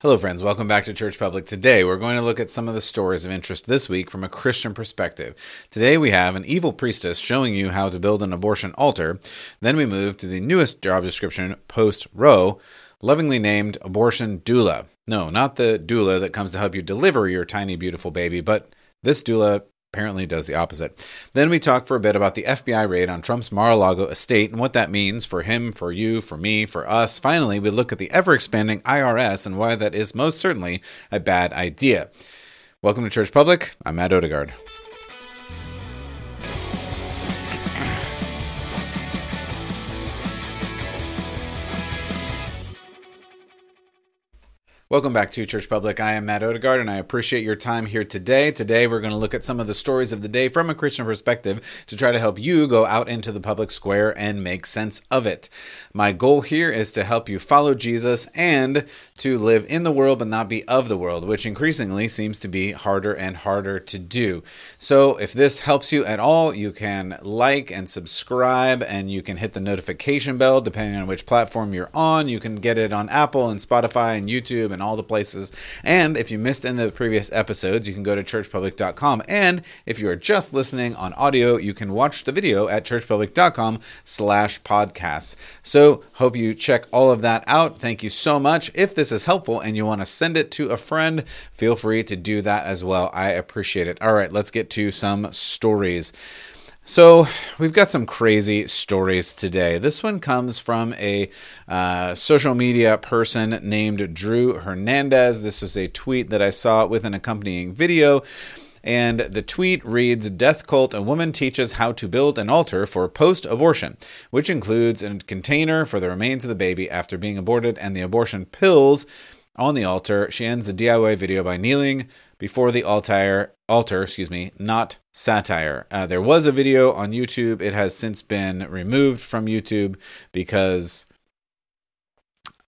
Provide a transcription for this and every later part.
Hello, friends. Welcome back to Church Public. Today, we're going to look at some of the stories of interest this week from a Christian perspective. Today, we have an evil priestess showing you how to build an abortion altar. Then, we move to the newest job description post Roe, lovingly named abortion doula. No, not the doula that comes to help you deliver your tiny, beautiful baby, but this doula apparently does the opposite. Then we talk for a bit about the FBI raid on Trump's Mar a Lago estate and what that means for him, for you, for me, for us. Finally, we look at the ever expanding IRS and why that is most certainly a bad idea. Welcome to Church Public. I'm Matt Odegaard. Welcome back to Church Public. I am Matt Odegaard, and I appreciate your time here today. Today, we're going to look at some of the stories of the day from a Christian perspective to try to help you go out into the public square and make sense of it. My goal here is to help you follow Jesus and to live in the world but not be of the world, which increasingly seems to be harder and harder to do. So, if this helps you at all, you can like and subscribe, and you can hit the notification bell depending on which platform you're on. You can get it on Apple and Spotify and YouTube all the places. And if you missed any of the previous episodes, you can go to churchpublic.com. And if you are just listening on audio, you can watch the video at churchpublic.com slash podcasts. So hope you check all of that out. Thank you so much. If this is helpful and you want to send it to a friend, feel free to do that as well. I appreciate it. All right, let's get to some stories. So, we've got some crazy stories today. This one comes from a uh, social media person named Drew Hernandez. This was a tweet that I saw with an accompanying video. And the tweet reads Death Cult A woman teaches how to build an altar for post abortion, which includes a container for the remains of the baby after being aborted and the abortion pills on the altar. She ends the DIY video by kneeling before the altar, altar, excuse me, not satire. Uh, there was a video on YouTube. It has since been removed from YouTube because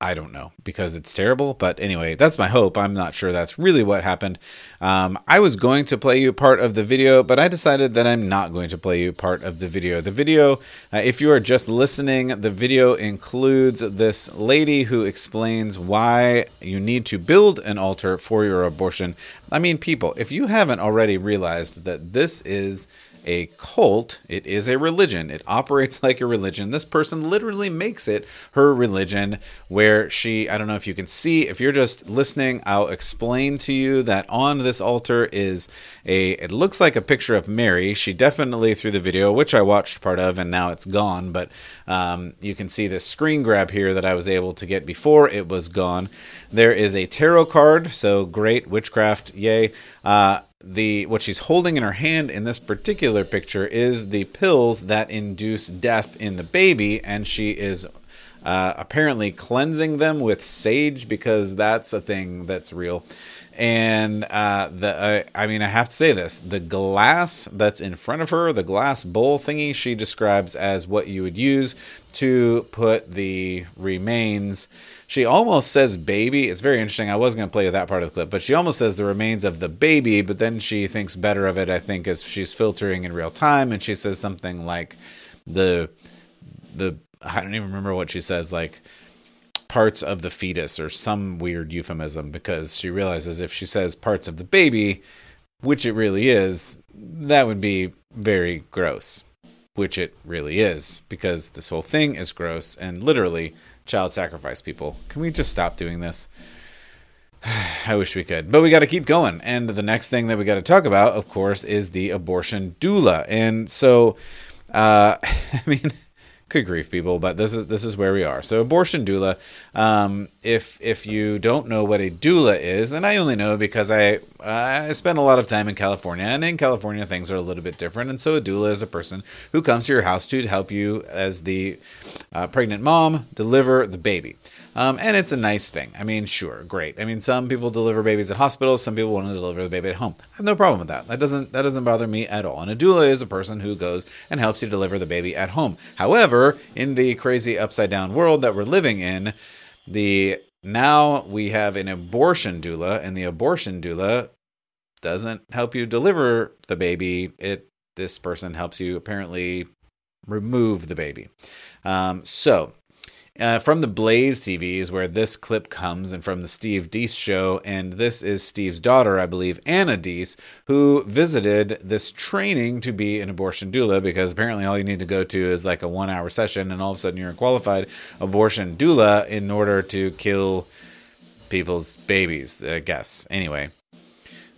I don't know because it's terrible. But anyway, that's my hope. I'm not sure that's really what happened. Um, I was going to play you part of the video, but I decided that I'm not going to play you part of the video. The video, uh, if you are just listening, the video includes this lady who explains why you need to build an altar for your abortion. I mean, people, if you haven't already realized that this is a cult. It is a religion. It operates like a religion. This person literally makes it her religion, where she, I don't know if you can see, if you're just listening, I'll explain to you that on this altar is a, it looks like a picture of Mary. She definitely, through the video, which I watched part of and now it's gone, but um, you can see this screen grab here that I was able to get before it was gone. There is a tarot card, so great, witchcraft, yay. Uh, the what she's holding in her hand in this particular picture is the pills that induce death in the baby, and she is uh, apparently cleansing them with sage because that's a thing that's real. And uh, the uh, I mean, I have to say this: the glass that's in front of her, the glass bowl thingy, she describes as what you would use to put the remains she almost says baby. It's very interesting. I was going to play with that part of the clip, but she almost says the remains of the baby, but then she thinks better of it, I think, as she's filtering in real time. And she says something like the, the, I don't even remember what she says, like, parts of the fetus or some weird euphemism because she realizes if she says parts of the baby, which it really is, that would be very gross, which it really is because this whole thing is gross and literally child sacrifice people. Can we just stop doing this? I wish we could, but we got to keep going. And the next thing that we got to talk about, of course, is the abortion doula. And so, uh, I mean, good grief, people! But this is this is where we are. So, abortion doula. Um, if if you don't know what a doula is, and I only know because I I spend a lot of time in California, and in California things are a little bit different. And so, a doula is a person who comes to your house to help you as the uh, pregnant mom deliver the baby. Um, and it's a nice thing. I mean, sure, great. I mean, some people deliver babies at hospitals. Some people want to deliver the baby at home. I have no problem with that. That doesn't that doesn't bother me at all. And a doula is a person who goes and helps you deliver the baby at home. However, in the crazy upside down world that we're living in, the now we have an abortion doula, and the abortion doula doesn't help you deliver the baby. It this person helps you apparently remove the baby. Um, so uh, from the Blaze TV is where this clip comes, and from the Steve Deace show. And this is Steve's daughter, I believe, Anna Deace, who visited this training to be an abortion doula because apparently all you need to go to is like a one hour session, and all of a sudden you're a qualified abortion doula in order to kill people's babies, I guess. Anyway,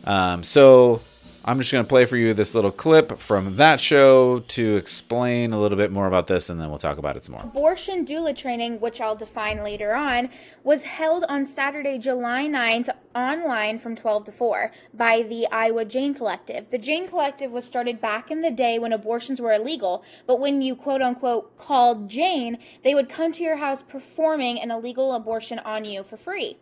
um, so I'm just going to play for you this little clip from that show to explain a little bit more about this, and then we'll talk about it some more. Abortion doula training, which I'll define later on, was held on Saturday, July 9th, online from 12 to 4 by the Iowa Jane Collective. The Jane Collective was started back in the day when abortions were illegal, but when you quote unquote called Jane, they would come to your house performing an illegal abortion on you for free.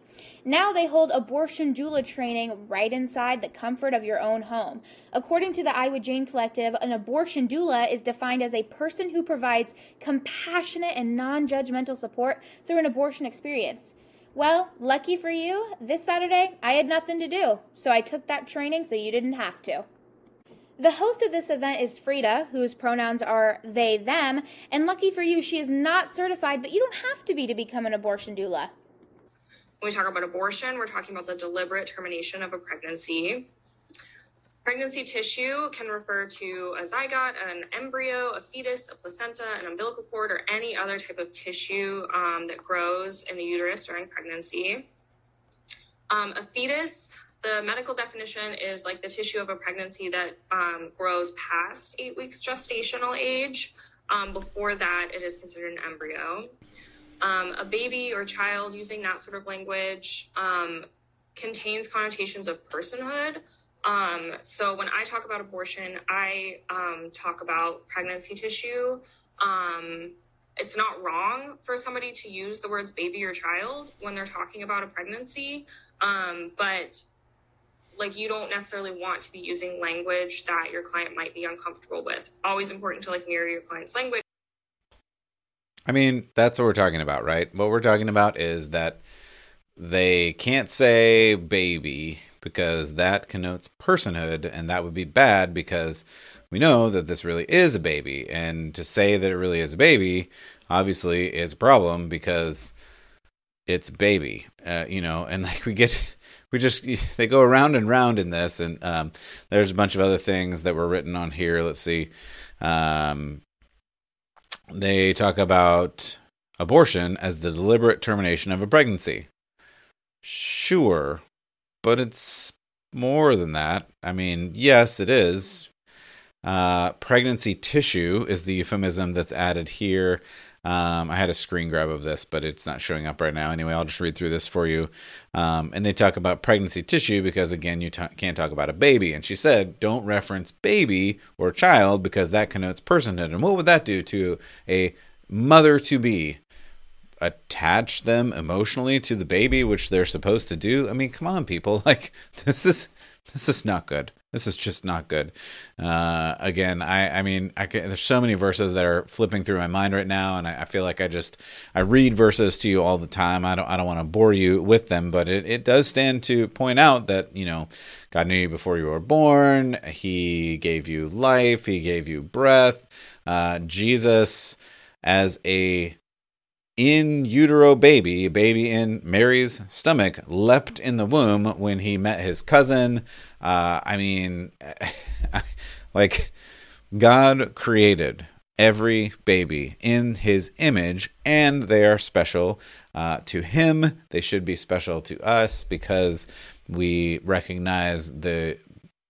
Now they hold abortion doula training right inside the comfort of your own home. According to the Iowa Jane Collective, an abortion doula is defined as a person who provides compassionate and non judgmental support through an abortion experience. Well, lucky for you, this Saturday I had nothing to do, so I took that training so you didn't have to. The host of this event is Frida, whose pronouns are they, them, and lucky for you, she is not certified, but you don't have to be to become an abortion doula. When we talk about abortion, we're talking about the deliberate termination of a pregnancy. Pregnancy tissue can refer to a zygote, an embryo, a fetus, a placenta, an umbilical cord, or any other type of tissue um, that grows in the uterus during pregnancy. Um, a fetus, the medical definition is like the tissue of a pregnancy that um, grows past eight weeks gestational age. Um, before that, it is considered an embryo um, a baby or child using that sort of language um, contains connotations of personhood. Um, so when I talk about abortion, I um, talk about pregnancy tissue. Um, it's not wrong for somebody to use the words baby or child when they're talking about a pregnancy, um, but like you don't necessarily want to be using language that your client might be uncomfortable with. Always important to like mirror your client's language. I mean, that's what we're talking about, right? What we're talking about is that they can't say baby because that connotes personhood, and that would be bad because we know that this really is a baby. And to say that it really is a baby obviously is a problem because it's baby, uh, you know, and like we get. We just they go around and round in this, and um, there's a bunch of other things that were written on here. Let's see. Um, they talk about abortion as the deliberate termination of a pregnancy. Sure, but it's more than that. I mean, yes, it is. Uh, pregnancy tissue is the euphemism that's added here. Um, I had a screen grab of this, but it's not showing up right now. Anyway, I'll just read through this for you. Um, and they talk about pregnancy tissue because, again, you can't talk about a baby. And she said, don't reference baby or child because that connotes personhood. And what would that do to a mother to be? Attach them emotionally to the baby, which they're supposed to do. I mean, come on, people! Like this is this is not good. This is just not good. Uh, again, I, I mean, I can, there's so many verses that are flipping through my mind right now, and I, I, feel like I just I read verses to you all the time. I don't I don't want to bore you with them, but it, it does stand to point out that you know God knew you before you were born. He gave you life. He gave you breath. Uh, Jesus as a in utero baby, baby in Mary's stomach, leapt in the womb when he met his cousin. Uh, I mean, like, God created every baby in his image, and they are special uh, to him. They should be special to us because we recognize the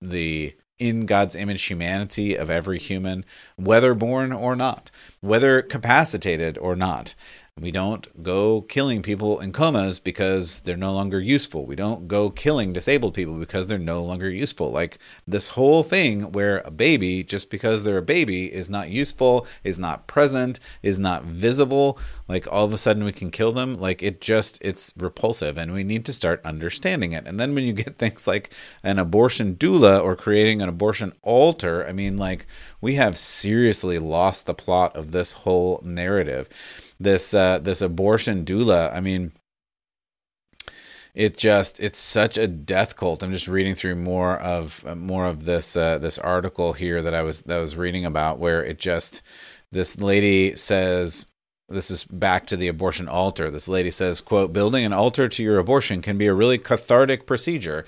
the in God's image humanity of every human, whether born or not, whether capacitated or not. We don't go killing people in comas because they're no longer useful. We don't go killing disabled people because they're no longer useful. Like this whole thing where a baby, just because they're a baby, is not useful, is not present, is not visible, like all of a sudden we can kill them. Like it just, it's repulsive and we need to start understanding it. And then when you get things like an abortion doula or creating an abortion altar, I mean, like we have seriously lost the plot of this whole narrative this uh, this abortion doula. I mean, it just it's such a death cult. I'm just reading through more of uh, more of this uh, this article here that I was that I was reading about where it just this lady says this is back to the abortion altar. This lady says, quote, building an altar to your abortion can be a really cathartic procedure.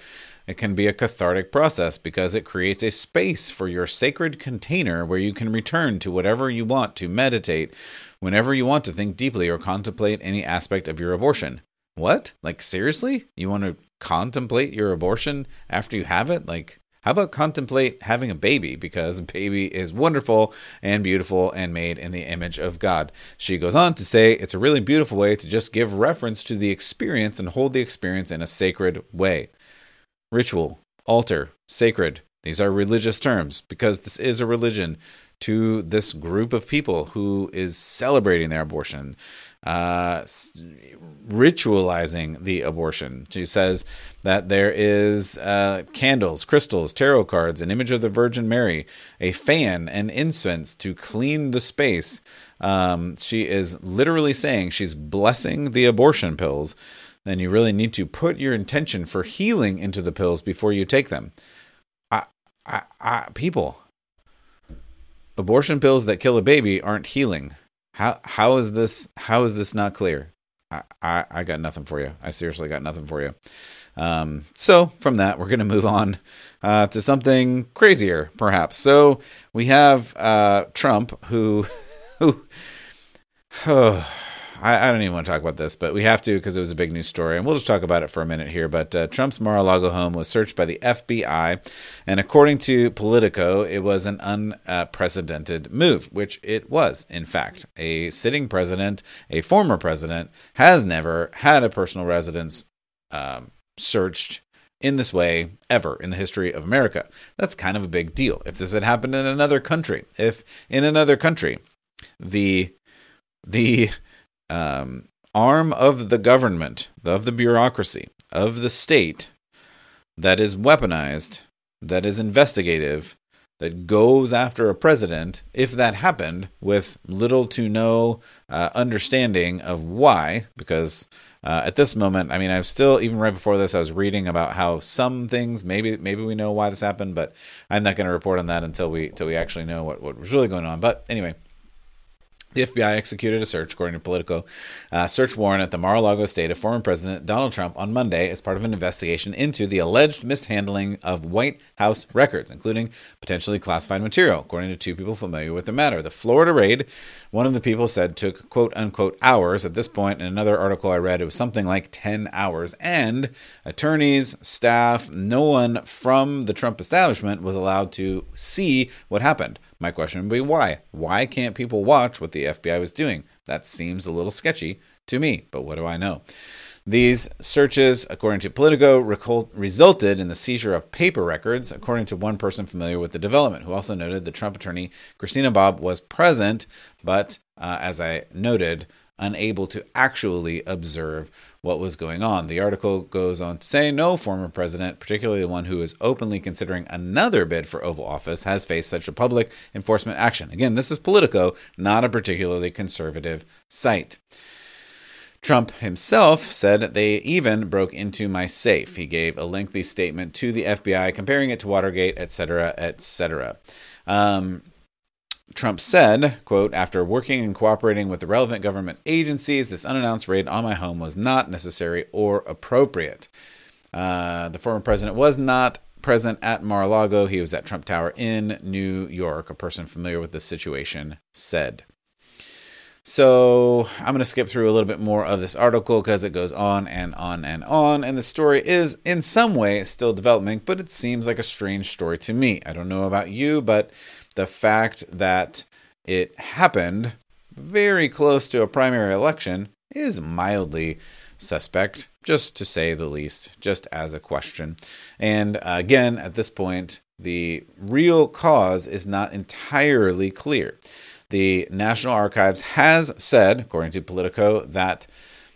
It can be a cathartic process because it creates a space for your sacred container where you can return to whatever you want to meditate whenever you want to think deeply or contemplate any aspect of your abortion. What? Like, seriously? You want to contemplate your abortion after you have it? Like, how about contemplate having a baby? Because a baby is wonderful and beautiful and made in the image of God. She goes on to say it's a really beautiful way to just give reference to the experience and hold the experience in a sacred way. Ritual, altar, sacred, these are religious terms because this is a religion to this group of people who is celebrating their abortion uh, ritualizing the abortion. She says that there is uh, candles, crystals, tarot cards, an image of the Virgin Mary, a fan, and incense to clean the space. Um, she is literally saying she's blessing the abortion pills. Then you really need to put your intention for healing into the pills before you take them. I, I, I, people, abortion pills that kill a baby aren't healing. How how is this how is this not clear? I, I, I got nothing for you. I seriously got nothing for you. Um, so from that, we're going to move on uh, to something crazier, perhaps. So we have uh, Trump, who who. I, I, don't even want to talk about this, but we have to because it was a big news story, and we'll just talk about it for a minute here. But uh, Trump's Mar-a-Lago home was searched by the FBI, and according to Politico, it was an unprecedented move, which it was. In fact, a sitting president, a former president, has never had a personal residence um, searched in this way ever in the history of America. That's kind of a big deal. If this had happened in another country, if in another country, the the um, arm of the government, of the bureaucracy, of the state that is weaponized, that is investigative, that goes after a president, if that happened with little to no uh, understanding of why, because uh, at this moment, I mean, I'm still even right before this, I was reading about how some things maybe maybe we know why this happened, but I'm not going to report on that until we until we actually know what what was really going on. But anyway, the FBI executed a search, according to Politico, uh, search warrant at the Mar-a-Lago estate of former President Donald Trump on Monday as part of an investigation into the alleged mishandling of White House records, including potentially classified material, according to two people familiar with the matter. The Florida raid, one of the people said, took quote unquote hours. At this point, in another article I read, it was something like 10 hours. And attorneys, staff, no one from the Trump establishment was allowed to see what happened. My question would be why? Why can't people watch what the FBI was doing? That seems a little sketchy to me, but what do I know? These searches, according to Politico, resulted in the seizure of paper records, according to one person familiar with the development, who also noted the Trump attorney Christina Bobb was present, but uh, as I noted, unable to actually observe what was going on. The article goes on to say no former president, particularly the one who is openly considering another bid for Oval Office, has faced such a public enforcement action. Again, this is Politico, not a particularly conservative site. Trump himself said they even broke into my safe. He gave a lengthy statement to the FBI comparing it to Watergate, etc., etc. Um, Trump said, quote, after working and cooperating with the relevant government agencies, this unannounced raid on my home was not necessary or appropriate. Uh, the former president was not present at Mar-a-Lago. He was at Trump Tower in New York. A person familiar with the situation said. So I'm going to skip through a little bit more of this article because it goes on and on and on. And the story is, in some way, still developing, but it seems like a strange story to me. I don't know about you, but the fact that it happened very close to a primary election is mildly suspect, just to say the least, just as a question. And again, at this point, the real cause is not entirely clear. The National Archives has said, according to Politico, that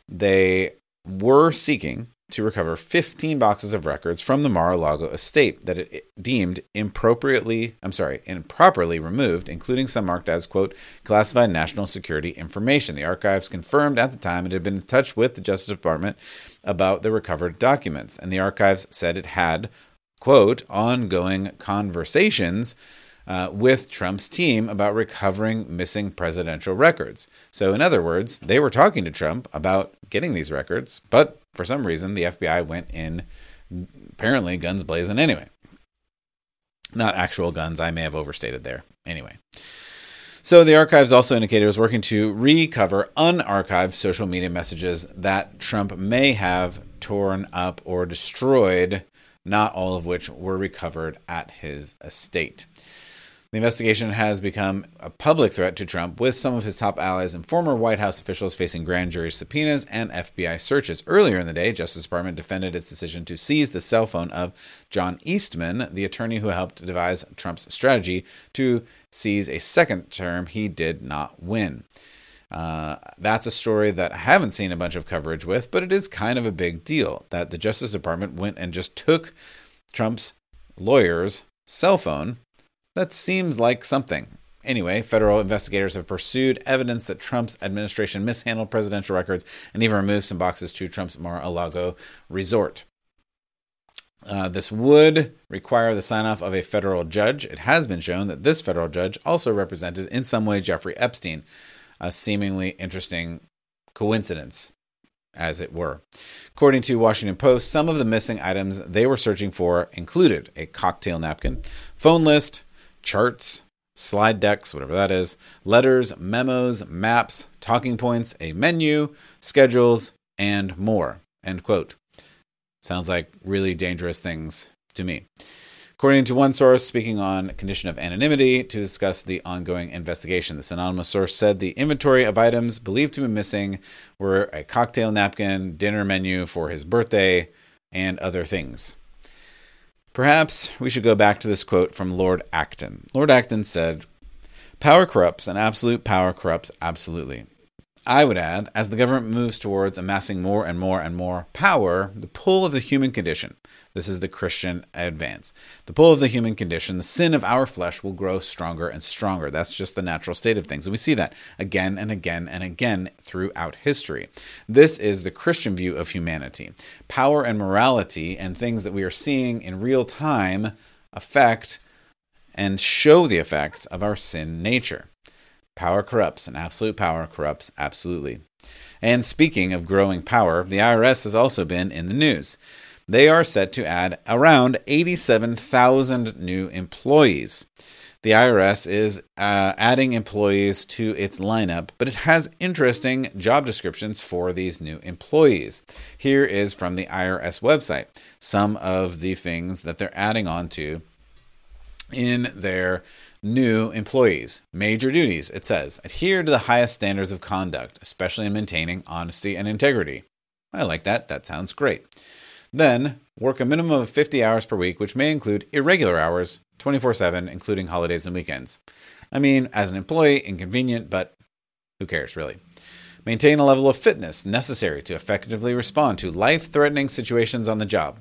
they were seeking to recover 15 boxes of records from the Mar-a-Lago estate that it deemed impropriately, I'm sorry, improperly removed, including some marked as, quote, classified national security information. The archives confirmed at the time it had been in touch with the Justice Department about the recovered documents, and the archives said it had, quote, ongoing conversations uh, with Trump's team about recovering missing presidential records. So, in other words, they were talking to Trump about getting these records, but for some reason, the FBI went in, apparently, guns blazing anyway. Not actual guns, I may have overstated there. Anyway. So the archives also indicated it was working to recover unarchived social media messages that Trump may have torn up or destroyed, not all of which were recovered at his estate. The investigation has become a public threat to Trump, with some of his top allies and former White House officials facing grand jury subpoenas and FBI searches. Earlier in the day, Justice Department defended its decision to seize the cell phone of John Eastman, the attorney who helped devise Trump's strategy to seize a second term he did not win. Uh, that's a story that I haven't seen a bunch of coverage with, but it is kind of a big deal that the Justice Department went and just took Trump's lawyer's cell phone that seems like something. Anyway, federal investigators have pursued evidence that Trump's administration mishandled presidential records and even removed some boxes to Trump's Mar a Lago resort. Uh, this would require the sign off of a federal judge. It has been shown that this federal judge also represented, in some way, Jeffrey Epstein, a seemingly interesting coincidence, as it were. According to Washington Post, some of the missing items they were searching for included a cocktail napkin, phone list, charts, slide decks, whatever that is, letters, memos, maps, talking points, a menu, schedules, and more. End quote. Sounds like really dangerous things to me. According to one source speaking on condition of anonymity to discuss the ongoing investigation, this anonymous source said the inventory of items believed to be missing were a cocktail napkin, dinner menu for his birthday, and other things. Perhaps we should go back to this quote from Lord Acton. Lord Acton said, Power corrupts, and absolute power corrupts absolutely. I would add, as the government moves towards amassing more and more and more power, the pull of the human condition, this is the Christian advance. The pull of the human condition, the sin of our flesh will grow stronger and stronger. That's just the natural state of things. And we see that again and again and again throughout history. This is the Christian view of humanity. Power and morality and things that we are seeing in real time affect and show the effects of our sin nature. Power corrupts, and absolute power corrupts absolutely. And speaking of growing power, the IRS has also been in the news they are set to add around 87,000 new employees. The IRS is uh, adding employees to its lineup, but it has interesting job descriptions for these new employees. Here is from the IRS website some of the things that they're adding on to in their new employees. Major duties, it says, adhere to the highest standards of conduct, especially in maintaining honesty and integrity. I like that. That sounds great. Then, work a minimum of 50 hours per week, which may include irregular hours, 24 7, including holidays and weekends. I mean, as an employee, inconvenient, but who cares, really? Maintain a level of fitness necessary to effectively respond to life threatening situations on the job.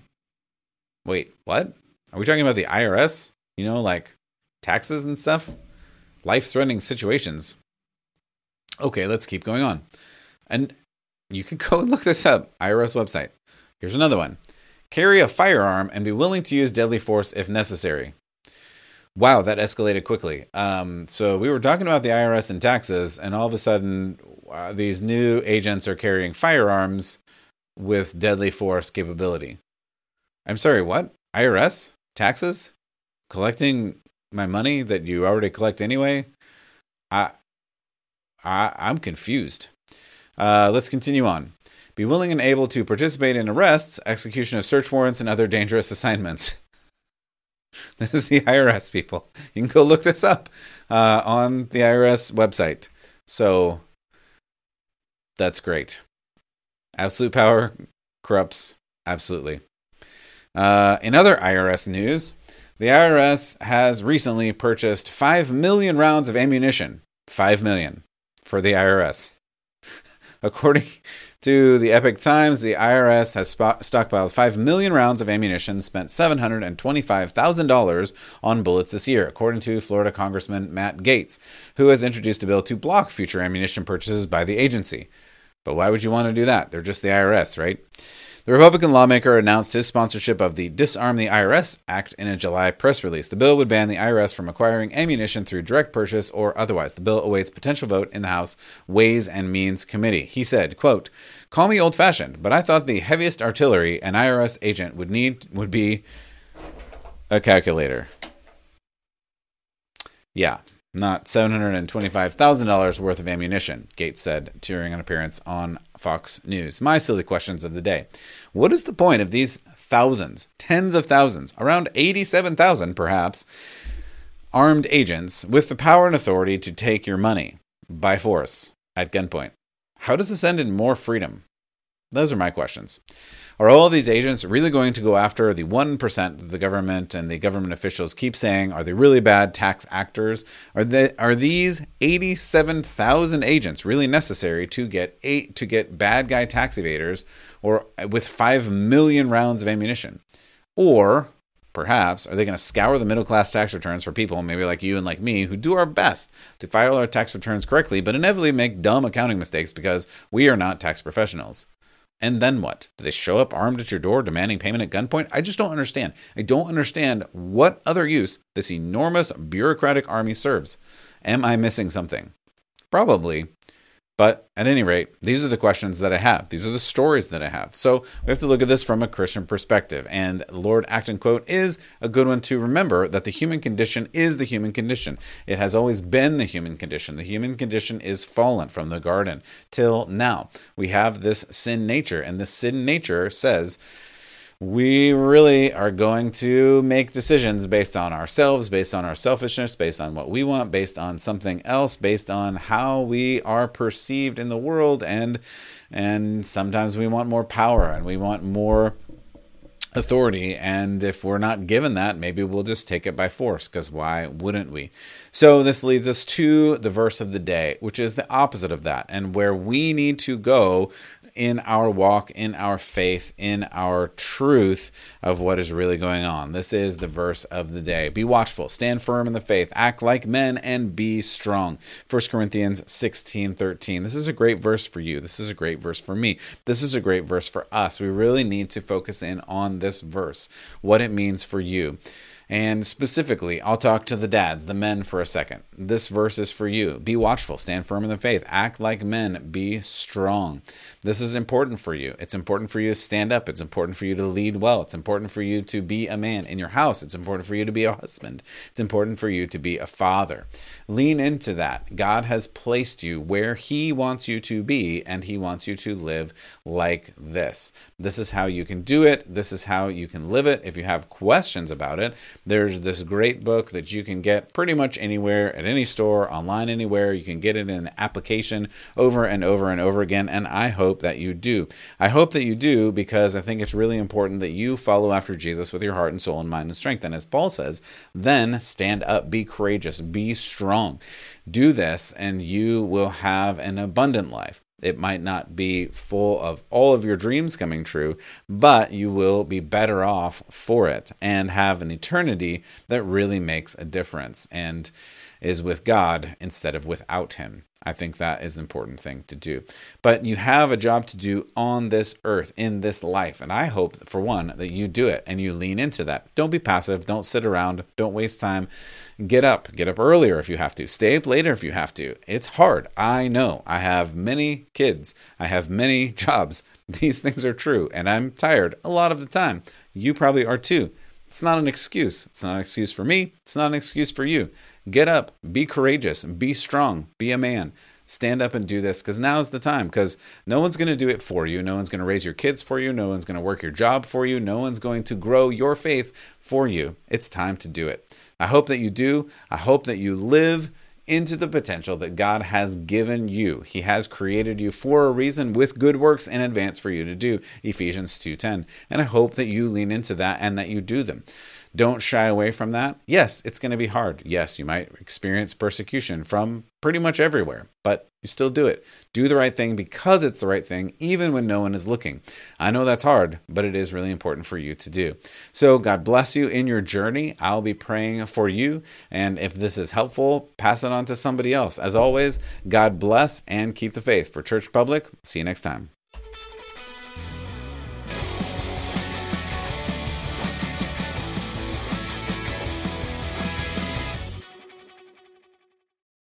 Wait, what? Are we talking about the IRS? You know, like taxes and stuff? Life threatening situations. Okay, let's keep going on. And you can go and look this up, IRS website. Here's another one carry a firearm and be willing to use deadly force if necessary. Wow, that escalated quickly. Um, so we were talking about the IRS and taxes, and all of a sudden, uh, these new agents are carrying firearms with deadly force capability. I'm sorry, what? IRS? Taxes? Collecting my money that you already collect anyway? I, I I'm confused. Uh, let's continue on be willing and able to participate in arrests, execution of search warrants, and other dangerous assignments. this is the IRS, people. You can go look this up uh, on the IRS website. So that's great. Absolute power corrupts absolutely. Uh, in other IRS news, the IRS has recently purchased 5 million rounds of ammunition. 5 million for the IRS. According to the Epoch Times, the IRS has stockpiled 5 million rounds of ammunition, spent $725,000 on bullets this year, according to Florida Congressman Matt Gaetz, who has introduced a bill to block future ammunition purchases by the agency. But why would you want to do that? They're just the IRS, right? The Republican lawmaker announced his sponsorship of the Disarm the IRS Act in a July press release. The bill would ban the IRS from acquiring ammunition through direct purchase or otherwise. The bill awaits potential vote in the House Ways and Means Committee. He said, quote, Call me old fashioned, but I thought the heaviest artillery an IRS agent would need would be a calculator. Yeah, not $725,000 worth of ammunition, Gaetz said during an appearance on Fox News. My silly questions of the day. What is the point of these thousands, tens of thousands, around 87,000 perhaps, armed agents with the power and authority to take your money by force at gunpoint? How does this end in more freedom? Those are my questions. Are all of these agents really going to go after the 1% that the government and the government officials keep saying are the really bad tax actors? Are, they, are these 87,000 agents really necessary to get eight to get bad guy tax evaders or uh, with 5 million rounds of ammunition? Or Perhaps are they going to scour the middle class tax returns for people, maybe like you and like me, who do our best to file our tax returns correctly, but inevitably make dumb accounting mistakes because we are not tax professionals? And then what? Do they show up armed at your door demanding payment at gunpoint? I just don't understand. I don't understand what other use this enormous bureaucratic army serves. Am I missing something? Probably. But at any rate, these are the questions that I have. These are the stories that I have. So we have to look at this from a Christian perspective. And Lord Acton quote is a good one to remember that the human condition is the human condition. It has always been the human condition. The human condition is fallen from the garden till now. We have this sin nature, and this sin nature says, we really are going to make decisions based on ourselves, based on our selfishness, based on what we want, based on something else, based on how we are perceived in the world and and sometimes we want more power and we want more authority. And if we're not given that maybe we'll just take it by force because why wouldn't we? So this leads us to the verse of the day which is the opposite of that and where we need to go in our walk, in our faith, in our truth of what is really going on. This is the verse of the day. Be watchful, stand firm in the faith, act like men, and be strong. 1 Corinthians 16 13. This is a great verse for you. This is a great verse for me. This is a great verse for us. We really need to focus in on this verse, what it means for you. And specifically, I'll talk to the dads, the men, for a second. This verse is for you. Be watchful, stand firm in the faith, act like men, be strong. This is important for you. It's important for you to stand up. It's important for you to lead well. It's important for you to be a man in your house. It's important for you to be a husband. It's important for you to be a father. Lean into that. God has placed you where He wants you to be, and He wants you to live like this. This is how you can do it. This is how you can live it. If you have questions about it, there's this great book that you can get pretty much anywhere, at any store, online, anywhere. You can get it in an application over and over and over again. And I hope that you do. I hope that you do because I think it's really important that you follow after Jesus with your heart and soul and mind and strength. And as Paul says, then stand up, be courageous, be strong. Do this, and you will have an abundant life. It might not be full of all of your dreams coming true, but you will be better off for it and have an eternity that really makes a difference and is with God instead of without Him. I think that is an important thing to do. But you have a job to do on this earth, in this life. And I hope, for one, that you do it and you lean into that. Don't be passive. Don't sit around. Don't waste time. Get up. Get up earlier if you have to. Stay up later if you have to. It's hard. I know. I have many kids. I have many jobs. These things are true. And I'm tired a lot of the time. You probably are too. It's not an excuse. It's not an excuse for me. It's not an excuse for you. Get up. Be courageous. Be strong. Be a man stand up and do this because now is the time because no one's going to do it for you no one's going to raise your kids for you no one's going to work your job for you no one's going to grow your faith for you it's time to do it I hope that you do. I hope that you live into the potential that God has given you. He has created you for a reason with good works in advance for you to do. Ephesians 2:10. And I hope that you lean into that and that you do them. Don't shy away from that. Yes, it's going to be hard. Yes, you might experience persecution from pretty much everywhere, but you still do it. Do the right thing because it's the right thing, even when no one is looking. I know that's hard, but it is really important for you to do. So, God bless you in your journey. I'll be praying for you. And if this is helpful, pass it on to somebody else. As always, God bless and keep the faith. For Church Public, see you next time.